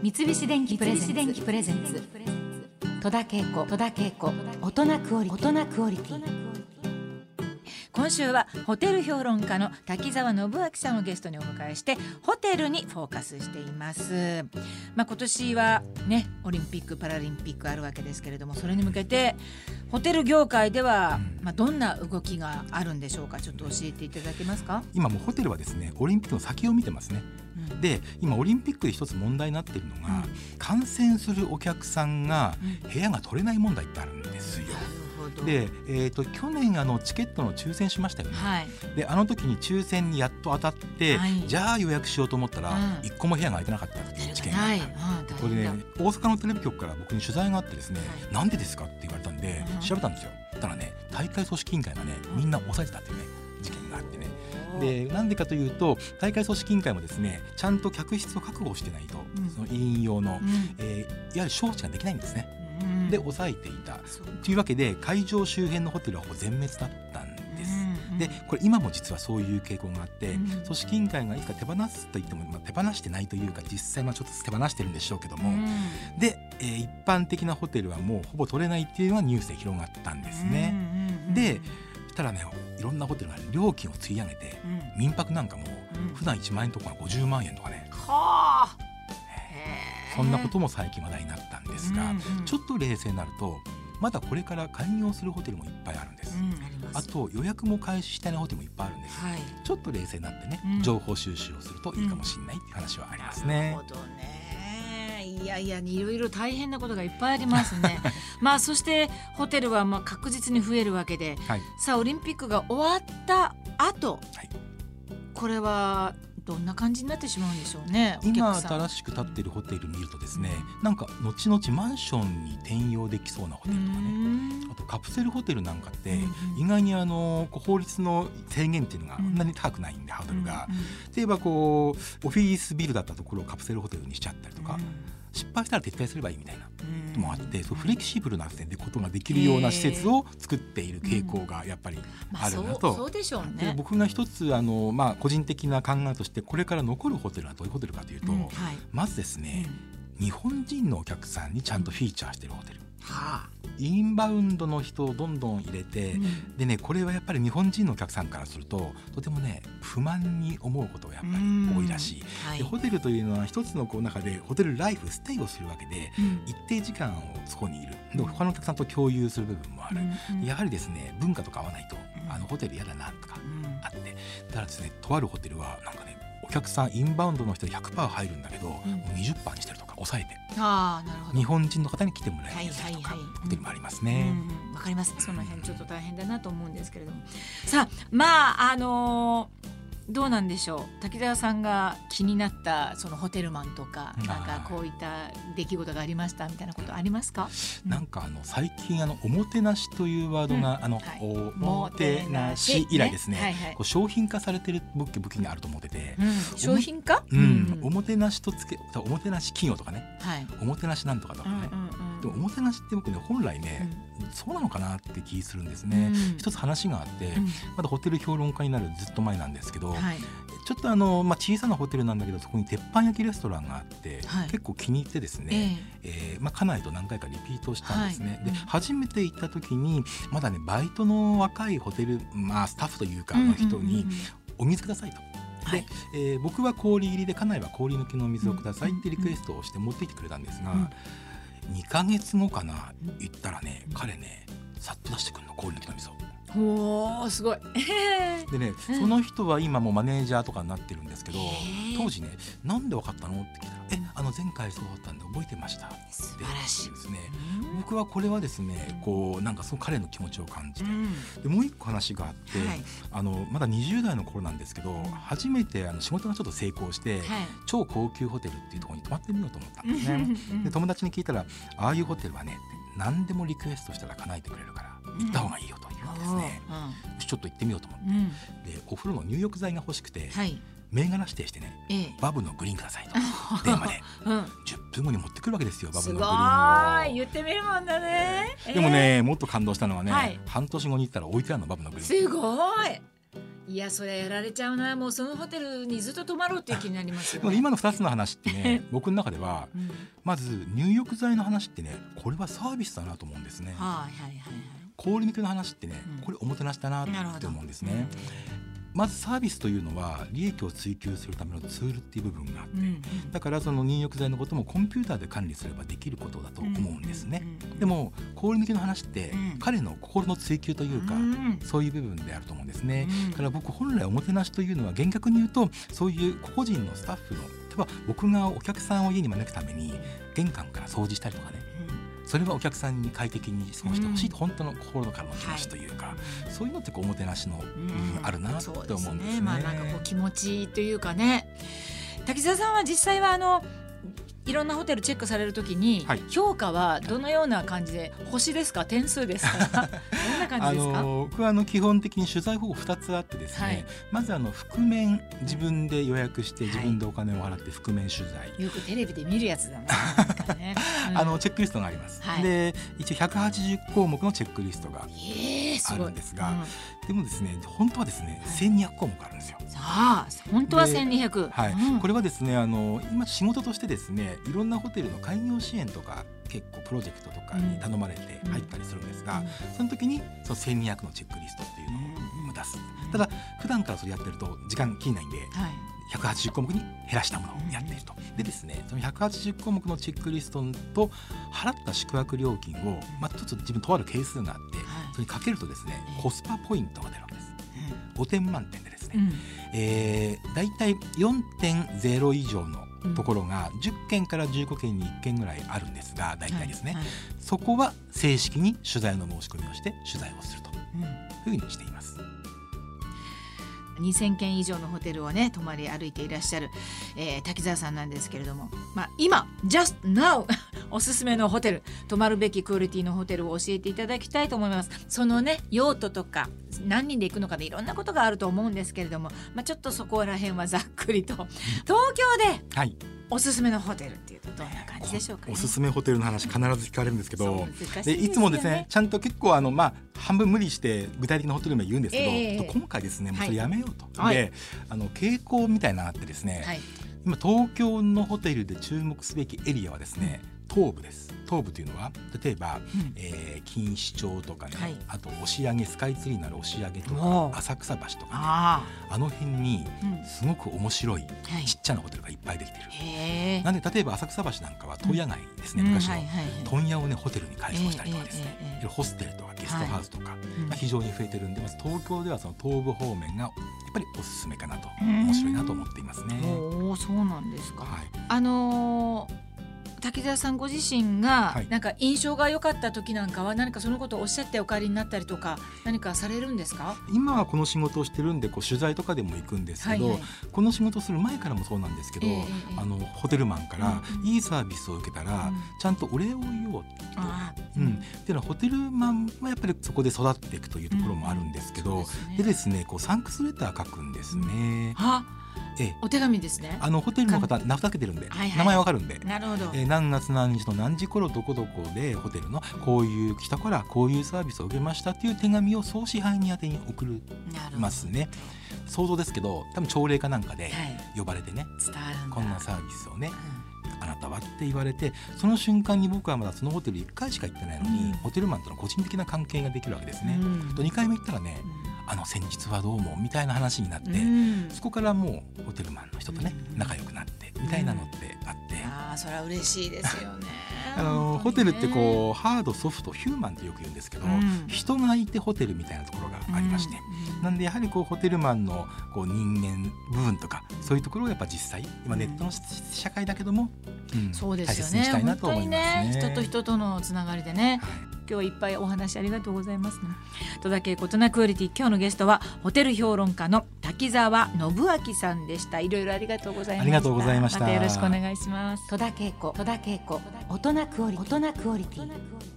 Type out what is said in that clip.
三菱電機プレゼンツ。戸田恵子。戸田恵子。大人クオリティ。大人クオリティ。今週はホテル評論家の滝沢信明さんをゲストにお迎えしてホテルにフォーカスしています。まあ今年はねオリンピックパラリンピックあるわけですけれどもそれに向けてホテル業界ではまあどんな動きがあるんでしょうか？ちょっと教えていただけますか？今もうホテルはですねオリンピックの先を見てますね。うんで今オリンピックで一つ問題になっているのが、うん。感染するお客さんがうん。部屋が取れない問題ってあるんですよ。で、えー、と去年あのチケットの抽選しましたよね。はい。であの時に抽選にやっと当たって、はい。じゃあ予約しようと思ったら、うん。一個も部屋が空いてなかったっていう事件が。あはい。ったああこれね大阪のテレビ局から僕に取材があってですね、はなんでですかって言われたんで、うん。調べたんですよ。たらね大会組織委員会がねみんな抑えてたっていうね事件があってね。でなんでかというと大会組織委員会もですねちゃんと客室を確保してないと、うん。その委員用の、うん。えーいわゆる招致ができないんですね、うん。で抑えていた。というわけで会場周辺のホテルはほぼ全滅だったんです、うんでこれ今も実はそういう傾向があって、うん組織委員会がいつか手放すと言っても、まあ、手放してないというか実際はちょっと手放してるんでしょうけども、うん。で、えー一般的なホテルはもうほぼ取れないっていうのがニュースで広がったんですね。うん。でたらねいろんなホテルが料金をつり上げてうん民泊なんかも普段1万円とか50万円とかねはあ。そんなことも最近話題になったんですが、ちょっと冷静になるとまだこれから開業するホテルもいっぱいあるんです。あと予約も開始してないホテルもいっぱいあるんです。はい。ちょっと冷静になってね、情報収集をするといいかもしれないっていう話はありますね。なるほどね。いやいやいろいろ大変なことがいっぱいありますね。まあそしてホテルはまあ確実に増えるわけで、はい、さあオリンピックが終わった後、はい。これはどんな感じになってしまうんでしょうね。お今新しく建っているホテル見るとですね、なんか後々マンションに転用できそうなホテルとかね、ねあとカプセルホテルなんかって意外にあの法律の制限っていうのがうんそんなに高くないんで、ハードルが、例えばこうオフィスビルだったところをカプセルホテルにしちゃったりとか、失敗したら撤退すればいいみたいなこともあって、そうフレキシブルな点でことができるような施設を作っている傾向がやっぱりまあるなと。そうで。僕が一つあの、まあ、個人的な考えとしてこれから残るホテルはどういうホテルかというと、うんはい。まずですね、日本人のお客さんにちゃんとフィーチャーしてるホテルはあ。インバウンドの人をどんどん入れて、うん。でねこれはやっぱり日本人のお客さんからするととてもね不満に思うことがやっぱり多いらしい。はい。でホテルというのは一つのこう中でホテルライフステイをするわけでうん。一定時間をそこにいる。で他のお客さんと共有する部分もある、うんやはりですね文化とか合わないと、うん。あのホテル嫌だなとかうん。あって。だからですねとあるホテルはなんかねお客さんインバウンドの人100%入るんだけど、もう20%にしてるとか抑えてああなるほど。日本人の方に来てもらえるようにするとか、はいはいはいホテルもありますうね。んうんわかります。その辺ちょっと大変だなと思うんですけれども。さあ、まああのーどうなんでしょう？滝沢さんが気になったそのホテルマンとか、うんなんかこういった出来事がありましたみたいなことありますか？なんかあの最近あのおもてなしというワードが、あの、はいおもてなし以来ですね。はいはいこう商品化されてる武器武器にあると思ってて、うん商品化？うん、おもてなしとつけおもてなし企業とかね、はい。おもてなしなんとかとかね。でもおもてなしって僕ね本来ね、そうなのかなって気するんですね。うん。一つ話があって、うん。まだホテル評論家になるずっと前なんですけど、はい。ちょっとあの、まあ、小さなホテルなんだけどそこに鉄板焼きレストランがあって、はい。結構気に入ってですね、えーまあ、家内と何回かリピートしたんですね。で初めて行った時にまだねバイトの若いホテル、まあ、スタッフというかええの人にうんうん。うんうん「お水ください」と。はい。で、えー僕は氷入りで家内は氷抜きの水をくださいってリクエストをして持ってきてくれたんですが、うん2ヶ月後かな言ったらね彼ねさっと出してくるの氷の手のみそ。おおすごい。でね、うん。その人は今もうマネージャーとかになってるんですけど当時ね「なんでわかったの?」って聞いたら「えあの前回そうだったんで覚えてました」って素晴らしい。ですね。僕はこれはですねこうなんかその彼の気持ちを感じて、うん。でもう一個話があって、はい。あのまだ20代の頃なんですけど初めてあの仕事がちょっと成功して、はい。超高級ホテルっていうところに泊まってみようと思ったんですうんね。うん。で友達に聞いたらああいうホテルはね何でもリクエストしたら叶えてくれるから行った方がいいよと言うんですね。ちょっと行ってみようと思って。でお風呂の入浴剤が欲しくて、はい。銘柄指定してねええ。バブのグリーンくださいと 電話で。うん。10分後に持ってくるわけですよバブのグリーンを。い言ってみるもんだね。でもね、もっと感動したのはね、はい。半年後に行ったら置いてあるのバブのグリーン。すごい。いやそれやられちゃうな。もうそのホテルにずっと泊まろうっていう気になりますよ、ね、今の2つの話ってね 僕の中ではうん。まず入浴剤の話ってねこれはサービスだなと思うんですね。はいはいはい氷抜きの話ってねうん。これおもてなしだなって思うんですね。まずサービスというのは利益を追求するためのツールっていう部分があってうんうん。だからその入浴剤のこともコンピューターで管理すればできることだと思うんですね。うんうん。でも氷抜きの話ってうん。彼の心の追求というかうん。そういう部分であると思うんですね。うん。だから僕本来おもてなしというのは厳格に言うとそういう個々人のスタッフの例えば僕がお客さんを家に招くために玄関から掃除したりとかねそれはお客さんに快適に過ごしてほしい、うん。本当の心のからの気持ちというか、そういうのってこうおもてなしの部うん分あるなって思うんですね。すまあなんかこう気持ちというかね。滝沢さんは実際はあのいろんなホテルチェックされるときに、はい。評価はどのような感じで星ですか？点数ですか？どんな感あじですか、の僕はあの基本的に取材方法2つあってですね、はい。まずあの覆面自分で予約してはい。自分でお金を払って覆面取材、よくテレビで見るやつだなね、うん。あのチェックリストがあります、はい。で一応180項目のチェックリストがあるんですがうん。でもですね本当はですねはい。1200項目あるんですよ。さあ本当はで1200はい。うん。これはですねあの今仕事としてですねいろんなホテルの開業支援とか結構プロジェクトとかに頼まれて入ったりするんですが、その時にその1200のチェックリストっていうのを出す。ただ普段からそれやってると時間切りないんではい180項目に減らしたものをやっていると。でですねその180項目のチェックリストと払った宿泊料金を、まあ、ちょっと自分とある係数があってはい。それにかけるとですねええ。コスパポイントが出るんです。5点満点でですね、うん。えー、だいたい4.0以上のところが10件から15件に1件ぐらいあるんですが大体ですね、はい。はい。そこは正式に取材の申し込みをして取材をすると。うん。いうふうにしています。2000件以上のホテルをね泊まり歩いていらっしゃる、えー滝沢さんなんですけれども、まあ、今 just now おすすめのホテル泊まるべきクオリティのホテルを教えていただきたいと思います。そのね用途とか何人で行くのかでいろんなことがあると思うんですけれども、まあ、ちょっとそこら辺はざっくりと。東京ではい、おすすめのホテルっていうとどんな感じでしょうかね。おすすめホテルの話必ず聞かれるんですけどでね。いつもですねちゃんと結構あの、まあ、半分無理して具体的なホテル名言うんですけど、ええ今回ですねもうそれやめようと、はい。であの傾向みたいなのがあってですね、はい。今東京のホテルで注目すべきエリアはですね東部です。東部というのは例えば、うん。えー錦糸町とかね、はい。あと押上スカイツリーなる押上とか浅草橋とか、ね、ああの辺にすごく面白いはい。ちっちゃなホテルがいっぱいできてる。へえなんで例えば浅草橋なんかは問屋街ですね、うん。昔の、はいはいはい問屋をねホテルに改装したりとかですね、ええええええいろいろホステルとかゲストハウスとか、うん。まあ、非常に増えてるんでまず東京ではその東部方面がやっぱりおすすめかなとうん面白いなと思っていますね。おおそうなんですか。はい。あのー滝沢さんご自身がはい。なんか印象が良かった時なんかは何かそのことをおっしゃってお帰りになったりとか何かされるんですか？今はこの仕事をしてるんでこう取材とかでも行くんですけど、はいはい。この仕事をする前からもそうなんですけど、ええええあのホテルマンからうんいいサービスを受けたら、うん。ちゃんとお礼を言おうああうん、っていうのはホテルマンはやっぱりそこで育っていくというところもあるんですけど、そうですね。でですねこうサンクスレター書くんですね。あええお手紙ですね。あのホテルの方名札けてるんで、はいはい名前わかるんで。なるほど。えー何月何日の何時頃どこどこでホテルのこういう来たからこういうサービスを受けましたっていう手紙を総支配人宛てに送るますね。想像ですけど多分朝礼かなんかではい呼ばれてね、伝わるんだ。こんなサービスをねうあなたはって言われてその瞬間に僕はまだそのホテル1回しか行ってないのに、うんホテルマンとの個人的な関係ができるわけですね。と2回目行ったらねあの先日はどうもみたいな話になって、うんそこからもうホテルマンの人とねうん仲良くなってみたいなのってあって。ああそれは嬉しいですよね。あのホテルってこうハードソフトヒューマンってよく言うんですけど、うん。人がいてホテルみたいなところがありまして、うんなんでやはりこうホテルマンのこう人間部分とかそういうところをやっぱ実際今ネットの社会だけども、うんそうですよ大切にしたいなと思いますね。ね、人と人とのつながりでね。はい今日はいっぱいお話ありがとうございます、ね。戸田恵子となクオリティ今日のゲストはホテル評論家の滝沢信明さんでした。いろいろありがとうございました。ありがとうございましたまたよろしくお願いします。戸田恵子戸田恵子大人クオリ大人クオリティ